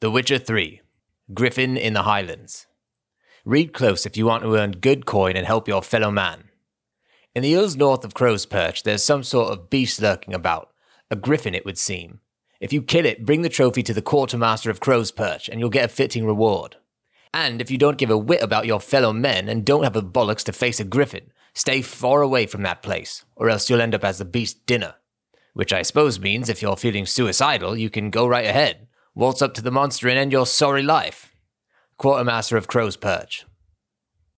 The Witcher 3 Griffin in the Highlands. Read close if you want to earn good coin and help your fellow man. In the hills north of Crow's Perch, there's some sort of beast lurking about. A griffin, it would seem. If you kill it, bring the trophy to the quartermaster of Crow's Perch, and you'll get a fitting reward. And if you don't give a whit about your fellow men and don't have the bollocks to face a griffin, stay far away from that place, or else you'll end up as the beast's dinner. Which I suppose means if you're feeling suicidal, you can go right ahead, waltz up to the monster and end your sorry life. Quartermaster of Crow's Perch.